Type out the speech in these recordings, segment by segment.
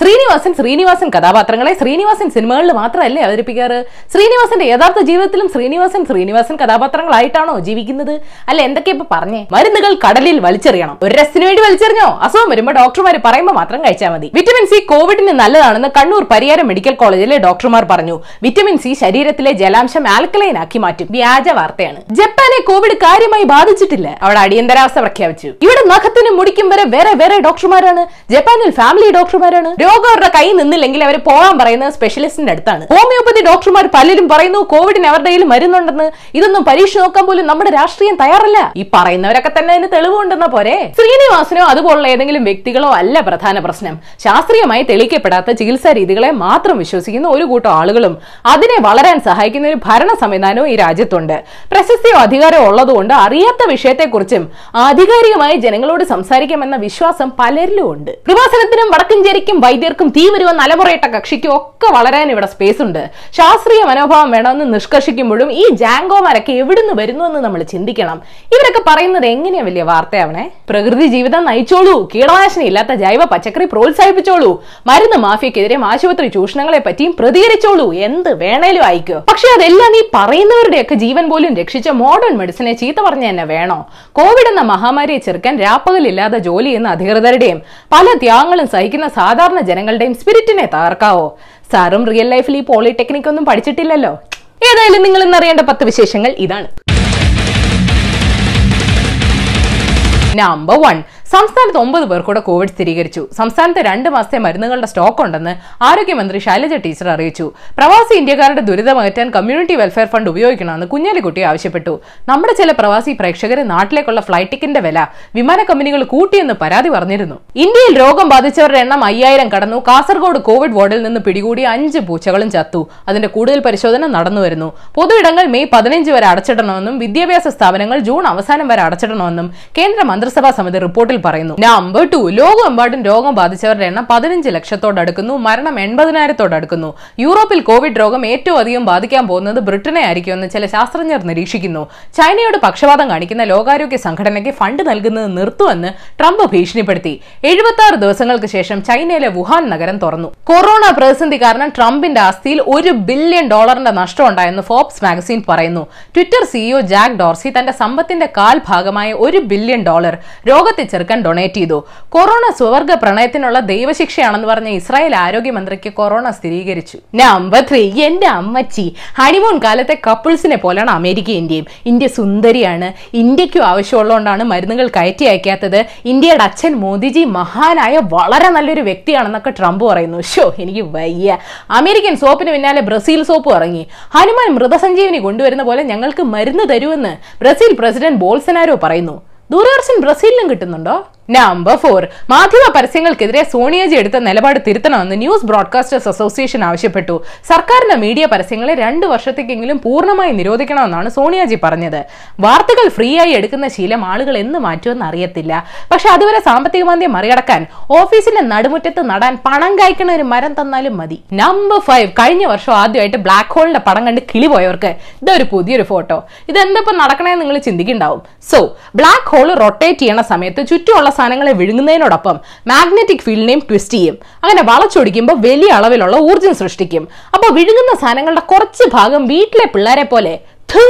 ശ്രീനിവാസൻ ശ്രീനിവാസൻ കഥാപാത്രങ്ങളെ ശ്രീനിവാസൻ സിനിമകളിൽ മാത്രമല്ലേ അവതരിപ്പിക്കാറ്? ശ്രീനിവാസന്റെ യഥാർത്ഥ ജീവിതത്തിലും ശ്രീനിവാസൻ ശ്രീനിവാസൻ കഥാപാത്രങ്ങളായിട്ടാണോ ജീവിക്കുന്നത്? അല്ല എന്തൊക്കെ ഇപ്പൊ പറഞ്ഞേ? മരുന്നുകൾ കടലിൽ വലിച്ചെറിയണം. ഒരു രസത്തിന് വേണ്ടി വലിച്ചെറിഞ്ഞോ? അസുഖം വരുമ്പോ ഡോക്ടർമാർ പറയുമ്പോൾ മാത്രം കഴിച്ചാൽ മതി. വിറ്റമിൻ സി കോവിഡിന് നല്ലതാണെന്ന് കണ്ണൂർ പരിയാരം മെഡിക്കൽ കോളേജിലെ ഡോക്ടർമാർ പറഞ്ഞു. വിറ്റമിൻ സി ശരീരത്തിലെ ജലാംശം ആൽക്കലൈൻ ആക്കി മാറ്റും. വ്യാജ വാർത്തയാണ്. ജപ്പാനെ കോവിഡ് കാര്യമായി ബാധിച്ചിട്ടില്ല. അവിടെ അടിയന്തരാവസ്ഥ പ്രഖ്യാപിച്ചു. ഇവിടെ നഖത്തിനും മുടിക്കും വരെ വേറെ വേറെ ഡോക്ടർമാരാണ്. ജപ്പാനിൽ ഫാമിലി ഡോക്ടർമാരാണ്. രോഗം അവരുടെ കൈ നിന്നില്ലെങ്കിൽ അവർ പോകാൻ പറയുന്നത് സ്പെഷ്യലിസ്റ്റിന്റെ അടുത്താണ്. ഹോമിയോപ്പതി ഡോക്ടർമാർ പലരും പറയുന്നു കോവിഡിന് അവരുടെ കയ്യിൽ മരുന്നുണ്ടെന്ന്. ഇതൊന്നും പരീക്ഷ നോക്കാൻ പോലും നമ്മുടെ രാഷ്ട്രീയം തയ്യാറല്ല. ഈ പറയുന്നവരൊക്കെ തന്നെ അതിന് തെളിവുണ്ടെന്ന പോരെ? ശ്രീനിവാസനോ അതുപോലുള്ള ഏതെങ്കിലും വ്യക്തികളോ അല്ല പ്രധാന പ്രശ്നം. ശാസ്ത്രീയമായി തെളിയിക്കപ്പെടാത്ത ചികിത്സാ രീതികളെ മാത്രം വിശ്വസിക്കുന്ന ഒരു കൂട്ടം ആളുകളും അതിനെ വളരാൻ സഹായിക്കുന്ന ഒരു ഭരണ സംവിധാനവും ഈ രാജ്യത്തുണ്ട്. പ്രശസ്തിയോ അധികാരമോ ഉള്ളതുകൊണ്ട് അറിയാത്ത വിഷയത്തെക്കുറിച്ചും ആധികാരികമായി ജനങ്ങളോട് സംസാരിക്കാമെന്ന വിശ്വാസം പലരിലും ഉണ്ട് കൃപാസനത്തിനും വടക്കഞ്ചേരിക്കും വൈദ്യർക്കും തീവരുവ നലമുറയിട്ട കക്ഷിക്കും ഒക്കെ വളരാൻ ഇവിടെ സ്പേസ് ഉണ്ട്. ശാസ്ത്രീയ മനോഭാവം വേണമെന്ന് നിഷ്കർഷിക്കുമ്പോഴും ഈ ജാങ്കോമാരൊക്കെ എവിടുന്ന് വരുന്നു എന്ന് നമ്മൾ ചിന്തിക്കണം. ഇവരൊക്കെ പറയുന്നത് എങ്ങനെയാ വലിയ വാർത്തയാവണേ? പ്രകൃതി ജീവിതം നയിച്ചോളൂ. കീടനാശിനി ഇല്ലാത്ത ജൈവ പച്ചക്കറി പ്രോത്സാഹിപ്പിച്ചോളൂ. മരുന്ന് മാഫിയക്കെതിരെ ആശുപത്രി ചൂഷണങ്ങളെ പറ്റിയും പ്രതികരിച്ചോളൂ. എന്ത് വേണേലും അയക്കോ പക്ഷെ അതെല്ലാം ഈ പറയുന്നവരുടെയൊക്കെ ജീവൻ പോലും രക്ഷിച്ച മോഡേൺ മെഡിസിനെ ചീത്ത പറഞ്ഞ തന്നെ വേണോ? കോവിഡ് എന്ന മഹാമാരിയെ ചെറുക്കാൻ രാപ്പകലില്ലാതെ ജോലി ചെയ്യുന്ന അധികൃതരുടെയും പല ത്യാഗങ്ങളും സഹിക്കുന്ന സാധാരണ ജനങ്ങളുടെയും സ്പിരിറ്റിനെ തകർക്കാവോ? സാറും റിയൽ ലൈഫിൽ ഈ പോളിടെക്നിക് ഒന്നും പഠിച്ചിട്ടില്ലല്ലോ. ഏതായാലും നിങ്ങൾ ഇന്നറിയേണ്ട പത്ത് വിശേഷങ്ങൾ ഇതാണ്. നമ്പർ വൺ സംസ്ഥാനത്ത് ഒമ്പത് പേർക്കൂടെ കോവിഡ് സ്ഥിരീകരിച്ചു. സംസ്ഥാനത്ത് രണ്ട് മാസത്തെ മരുന്നുകളുടെ സ്റ്റോക്ക് ഉണ്ടെന്ന് ആരോഗ്യമന്ത്രി ശൈലജ ടീച്ചർ അറിയിച്ചു. പ്രവാസി ഇന്ത്യക്കാരുടെ ദുരിതമകറ്റാൻ കമ്മ്യൂണിറ്റി വെൽഫെയർ ഫണ്ട് ഉപയോഗിക്കണമെന്ന് കുഞ്ഞാലിക്കുട്ടി ആവശ്യപ്പെട്ടു. നമ്മുടെ ചില പ്രവാസി പ്രേക്ഷകരെ നാട്ടിലേക്കുള്ള ഫ്ലൈറ്റ് ടിക്കറ്റിന്റെ വില വിമാന കമ്പനികൾ കൂട്ടിയെന്ന് പരാതി പറഞ്ഞിരുന്നു. ഇന്ത്യയിൽ രോഗം ബാധിച്ചവരുടെ എണ്ണം അയ്യായിരം കടന്നു. കാസർഗോഡ് കോവിഡ് വാർഡിൽ നിന്ന് പിടികൂടി അഞ്ച് പൂച്ചകളും ചത്തു. അതിന്റെ കൂടുതൽ പരിശോധന നടന്നു വരുന്നു. പൊതുയിടങ്ങൾ മെയ് പതിനഞ്ച് വരെ അടച്ചിടണമെന്നും വിദ്യാഭ്യാസ സ്ഥാപനങ്ങൾ ജൂൺ അവസാനം വരെ അടച്ചിടണമെന്നും കേന്ദ്ര മന്ത്രിസഭാ സമിതി റിപ്പോർട്ടിൽ പറയുന്നു. നമ്പർ ടു ലോകമെമ്പാടും രോഗം ബാധിച്ചവരുടെ എണ്ണം പതിനഞ്ച് ലക്ഷത്തോടടുക്കുന്നു മരണം എൺപതിനായിരത്തോടടുക്കുന്നു യൂറോപ്പിൽ കോവിഡ് രോഗം ഏറ്റവും അധികം ബാധിക്കാൻ പോകുന്നത് ബ്രിട്ടനെ ആയിരിക്കുമെന്ന് ചില ശാസ്ത്രജ്ഞർ നിരീക്ഷിക്കുന്നു. ചൈനയോട് പക്ഷപാതം കാണിക്കുന്ന ലോകാരോഗ്യ സംഘടനയ്ക്ക് ഫണ്ട് നൽകുന്നത് നിർത്തുമെന്ന് ട്രംപ് ഭീഷണിപ്പെടുത്തി. എഴുപത്തി ആറ് ദിവസങ്ങൾക്ക് ശേഷം ചൈനയിലെ വുഹാൻ നഗരം തുറന്നു. കൊറോണ പ്രതിസന്ധി കാരണം ട്രംപിന്റെ ആസ്തിയിൽ ഒരു ബില്യൺ ഡോളറിന്റെ നഷ്ടം ഉണ്ടായെന്ന് ഫോബ്സ് മാഗസിൻ പറയുന്നു. ട്വിറ്റർ സിഇഒ ജാക്ക് ഡോർസി തന്റെ സമ്പത്തിന്റെ കാൽ ഭാഗമായ ഒരു ബില്യൺ ഡോളർ രോഗത്തെ ഡൊണേറ്റ് ചെയ്തു. കൊറോണ സ്വവർഗ പ്രണയത്തിനുള്ള ദൈവശിക്ഷയാണെന്ന് പറഞ്ഞ ഇസ്രായേൽ ആരോഗ്യമന്ത്രിക്ക് കൊറോണ സ്ഥിരീകരിച്ചു. നമ്പർ ത്രീ എന്റെ അമ്മച്ചി ഹണിമൂൺ കാലത്തെ കപ്പിൾസിനെ പോലെയാണ് അമേരിക്ക ഇന്ത്യയും. ഇന്ത്യ സുന്ദരിയാണ്. ഇന്ത്യക്കും ആവശ്യമുള്ളതുകൊണ്ടാണ് മരുന്നുകൾ കയറ്റി അയക്കാത്തത്. ഇന്ത്യയുടെ അച്ഛൻ മോദിജി മഹാനായ വളരെ നല്ലൊരു വ്യക്തിയാണെന്നൊക്കെ ട്രംപ് പറയുന്നു. ഷോ എനിക്ക് വയ്യ. അമേരിക്കൻ സോപ്പിന് പിന്നാലെ ബ്രസീൽ സോപ്പ് ഇറങ്ങി. ഹനുമാൻ മൃതസഞ്ജീവനി കൊണ്ടുവരുന്ന പോലെ ഞങ്ങൾക്ക് മരുന്ന് തരുമെന്ന് ബ്രസീൽ പ്രസിഡന്റ് ബോൾസനാരോ പറയുന്നു. ദൂരദർശൻ ബ്രസീലിലും കിട്ടുന്നുണ്ടോ? നമ്പർ ഫോർ മാധ്യമ പരസ്യങ്ങൾക്കെതിരെ സോണിയാജി എടുത്ത നിലപാട് തിരുത്തണമെന്ന് ന്യൂസ് ബ്രോഡ്കാസ്റ്റേഴ്സ് അസോസിയേഷൻ ആവശ്യപ്പെട്ടു. സർക്കാരിന്റെ മീഡിയ പരസ്യങ്ങളെ രണ്ട് വർഷത്തേക്കെങ്കിലും പൂർണമായി നിരോധിക്കണമെന്നാണ് സോണിയാജി പറഞ്ഞത്. വാർത്തകൾ ഫ്രീ ആയി എടുക്കുന്ന ശീലം ആളുകൾ എന്ന് മാറ്റുമെന്ന് അറിയത്തില്ല. പക്ഷെ അതുവരെ സാമ്പത്തിക മാന്ദ്യം മറികടക്കാൻ ഓഫീസിന്റെ നടുമുറ്റത്ത് നടാൻ പണം കായ്ക്കണ ഒരു മരം തന്നാലും മതി. നമ്പർ ഫൈവ് കഴിഞ്ഞ വർഷം ആദ്യമായിട്ട് ബ്ലാക്ക് ഹോളിന്റെ പടം കണ്ട് കിളി പോയവർക്ക് ഇതൊരു പുതിയൊരു ഫോട്ടോ ഇതെന്തിപ്പോ നടക്കണേ നിങ്ങൾ ചിന്തിക്കുന്നുണ്ടാവും സോ ബ്ലാക്ക് ഹോൾ റൊട്ടേറ്റ് ചെയ്യണ സമയത്ത് ചുറ്റുമുള്ള സാധനങ്ങളെ വിഴുങ്ങുന്നതിനോടൊപ്പം മാഗ്നറ്റിക് ഫീൽഡിനെയും ട്വിസ്റ്റ് ചെയ്യും. അങ്ങനെ വളച്ചൊടിക്കുമ്പോൾ വലിയ അളവിലുള്ള ഊർജം സൃഷ്ടിക്കും. അപ്പോൾ വിഴുങ്ങുന്ന സാധനങ്ങളുടെ കുറച്ച് ഭാഗം വീട്ടിലെ പിള്ളേരെ പോലെ ഥൂ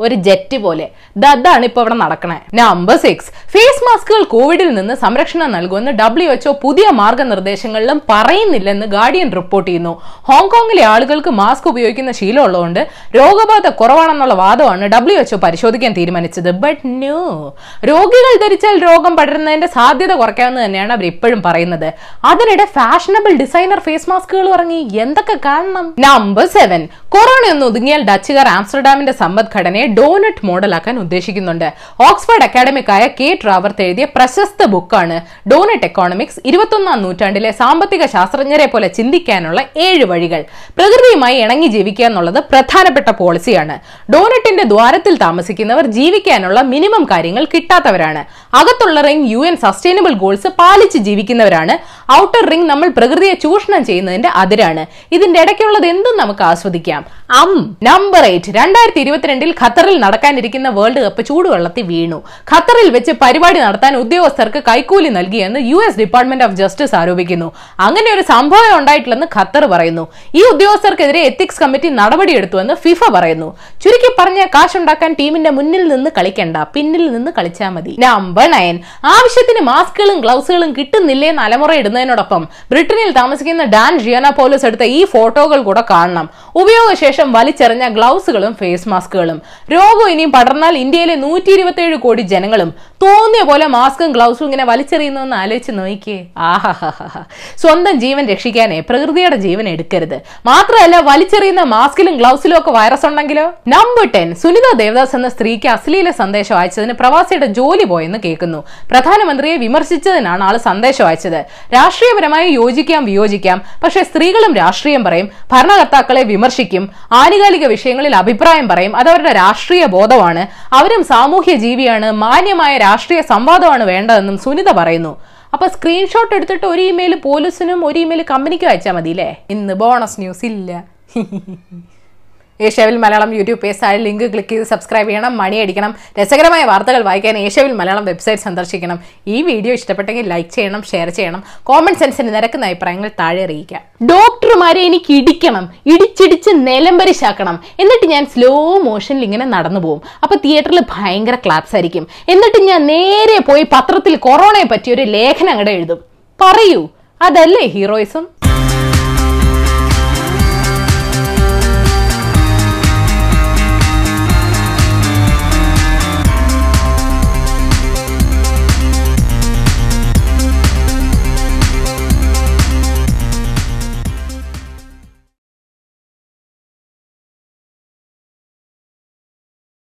ഒരു ജെറ്റ് പോലെ. അതാണ് ഇപ്പൊ ഇവിടെ നടക്കണേ. നമ്പർ സിക്സ് ഫേസ് മാസ്കുകൾ കോവിഡിൽ നിന്ന് സംരക്ഷണം നൽകുമെന്ന് ഡബ്ല്യു എച്ച്ഒ പുതിയ മാർഗനിർദ്ദേശങ്ങളിലും പറയുന്നില്ലെന്ന് ഗാർഡിയൻ റിപ്പോർട്ട് ചെയ്യുന്നു. ഹോങ്കോങ്ങിലെ ആളുകൾക്ക് മാസ്ക് ഉപയോഗിക്കുന്ന ശീലമുള്ളതുകൊണ്ട് രോഗബാധ കുറവാണെന്നുള്ള വാദമാണ് ഡബ്ല്യു എച്ച്ഒ പരിശോധിക്കാൻ തീരുമാനിച്ചത്. ബട്ട് ന്യൂ രോഗികൾ ധരിച്ചാൽ രോഗം പടരുന്നതിന്റെ സാധ്യത കുറയ്ക്കാമെന്ന് തന്നെയാണ് അവർ ഇപ്പോഴും പറയുന്നത്. അതിനിടെ ഫാഷനബിൾ ഡിസൈനർ ഫേസ് മാസ്കുകൾ ഇറങ്ങി. എന്തൊക്കെ കാണണം? നമ്പർ സെവൻ കൊറോണ ഒന്ന് ഒതുങ്ങിയാൽ ഡച്ചുകാർ ആംസ്റ്റർഡാമിന്റെ സമ്പദ്ഘടനയെ ഡോനറ്റ് മോഡലാക്കാൻ ഉദ്ദേശിക്കുന്നുണ്ട്. ഓക്സ്ഫോർഡ് അക്കാഡമിക്കായ കെ ട്രാവർത്ത് എഴുതിയ പ്രശസ്ത ബുക്കാണ് ഡോണറ്റ് എക്കോണമിക്സ് ഇരുപത്തൊന്നാം നൂറ്റാണ്ടിലെ സാമ്പത്തിക ശാസ്ത്രജ്ഞരെ പോലെ ചിന്തിക്കാനുള്ള ഏഴ് വഴികൾ. പ്രകൃതിയുമായി ഇണങ്ങി ജീവിക്കുക എന്നുള്ളത് പ്രധാനപ്പെട്ട പോളിസിയാണ്. ഡോണറ്റിന്റെ ദ്വാരത്തിൽ താമസിക്കുന്നവർ ജീവിക്കാനുള്ള മിനിമം കാര്യങ്ങൾ കിട്ടാത്തവരാണ്. അകത്തുള്ള ring U N sustainable goals പാലിച്ച് ജീവിക്കുന്നവരാണ് ഔട്ടർ റിംഗ് നമ്മൾ പ്രകൃതിയെ ചൂഷണം ചെയ്യുന്നതിന്റെ അതിരാണ്. ഇതിന്റെ ഇടയ്ക്കുള്ളത് എന്തും നമുക്ക് ആസ്വദിക്കാം. Um number eight. രണ്ടായിരത്തി ഇരുപത്തിരണ്ടിൽ ഖത്തറിൽ നടക്കാനിരിക്കുന്ന വേൾഡ് കപ്പ് ചൂടുവെള്ളത്തിൽ വീണു. ഖത്തറിൽ വെച്ച് പരിപാടി നടത്താൻ ഉദ്യോഗസ്ഥർക്ക് കൈക്കൂലി നൽകിയെന്ന് U S Department of Justice ആരോപിക്കുന്നു. അങ്ങനെ ഒരു സംഭവം ഉണ്ടായിട്ടില്ലെന്ന് ഖത്തർ പറയുന്നു. ഈ ഉദ്യോഗസ്ഥർക്കെതിരെ എത്തിക്സ് കമ്മിറ്റി നടപടിയെടുത്തുവെന്ന് ഫിഫ പറയുന്നു. ചുരുക്കി പറഞ്ഞ കാശുണ്ടാക്കാൻ ടീമിന്റെ മുന്നിൽ നിന്ന് കളിക്കണ്ട. പിന്നിൽ നിന്ന് കളിച്ചാൽ മതി. Number nine. ആവശ്യത്തിന് മാസ്കുകളും ഗ്ലൗസുകളും കിട്ടുന്നില്ലേ എന്ന് അലമുറ ഇടുന്നതിനോടൊപ്പം ബ്രിട്ടനിൽ താമസിക്കുന്ന ഡാൻ ജിയാന പോലീസ് എടുത്ത ഈ ഫോട്ടോകൾ കൂടെ കാണണം. ഉപയോഗശേഷം വലിച്ചെറിഞ്ഞ ഗ്ലൗസുകളും ഫേസ് മാസ്കുകളും. രോഗം ഇനിയും പടർന്നാൽ ഇന്ത്യയിലെ നൂറ്റി കോടി ജനങ്ങളും തോന്നിയ പോലെ മാസ്കും ഗ്ലൗസും ഇങ്ങനെ വലിച്ചെറിയുന്നതെന്ന് ആലോചിച്ച് നോക്കിയേ. ആഹാ സ്വന്തം ജീവൻ രക്ഷിക്കാനേ പ്രകൃതിയുടെ ജീവൻ എടുക്കരുത്. മാത്രമല്ല വലിച്ചെറിയുന്ന മാസ്കിലും ഗ്ലൗസിലും ഒക്കെ വൈറസ് ഉണ്ടെങ്കിലോ? നമ്പർ ടെൻ സുനിത ദേവദാസ് എന്ന സ്ത്രീക്ക് അശ്ലീല സന്ദേശം അയച്ചതിന് പ്രവാസിയുടെ ജോലി പോയെന്ന് കേൾക്കുന്നു. പ്രധാനമന്ത്രിയെ വിമർശിച്ചതിനാണ് ആൾ സന്ദേശം അയച്ചത്. രാഷ്ട്രീയപരമായി യോജിക്കാം വിയോജിക്കാം. പക്ഷെ സ്ത്രീകളും രാഷ്ട്രീയം പറയും ഭരണകർത്താക്കളെ വിമർശിക്കും ആനുകാലിക വിഷയങ്ങളിൽ അഭിപ്രായം പറയും. അതവരുടെ രാഷ്ട്രീയ ബോധമാണ്. അവരും സാമൂഹ്യ ജീവിയാണ്. മാന്യമായ രാഷ്ട്രീയ സംവാദമാണ് വേണ്ടതെന്നും സുനിത പറയുന്നു. അപ്പൊ സ്ക്രീൻഷോട്ട് എടുത്തിട്ട് ഒരു ഇമെയിൽ പോലീസിനും ഒരു ഇമെയിൽ കമ്പനിക്കും അയച്ചാൽ മതി അല്ലേ ഇന്ന് ബോണസ് ന്യൂസ് ഇല്ല. ഏഷ്യാവിൽ മലയാളം യൂട്യൂബ് താഴെ ലിങ്ക് ക്ലിക്ക് ചെയ്ത് സബ്സ്ക്രൈബ് ചെയ്യണം മണി അടിക്കണം. രസകരമായ വാർത്തകൾ വായിക്കാൻ ഏഷ്യാവിൽ മലയാളം വെബ്സൈറ്റ് സന്ദർശിക്കണം. ഈ വീഡിയോ ഇഷ്ടപ്പെട്ടെങ്കിൽ ലൈക്ക് ചെയ്യണം ഷെയർ ചെയ്യണം. കോമൺ സെൻസിന് നിരക്കുന്ന അഭിപ്രായങ്ങൾ താഴെ അറിയിക്കാം. ഡോക്ടർമാരെ എനിക്ക് ഇടിക്കണം ഇടിച്ചിടിച്ച് നിലംപരിശാക്കണം. എന്നിട്ട് ഞാൻ സ്ലോ മോഷനിൽ ഇങ്ങനെ നടന്നു പോകും അപ്പൊ തിയേറ്ററിൽ ഭയങ്കര ക്ലാപ്സ് ആയിരിക്കും. എന്നിട്ട് ഞാൻ നേരെ പോയി പത്രത്തിൽ കൊറോണയെ പറ്റി ഒരു ലേഖനം അങ്ങടെ എഴുതും. പറയൂ അതല്ലേ ഹീറോയിസം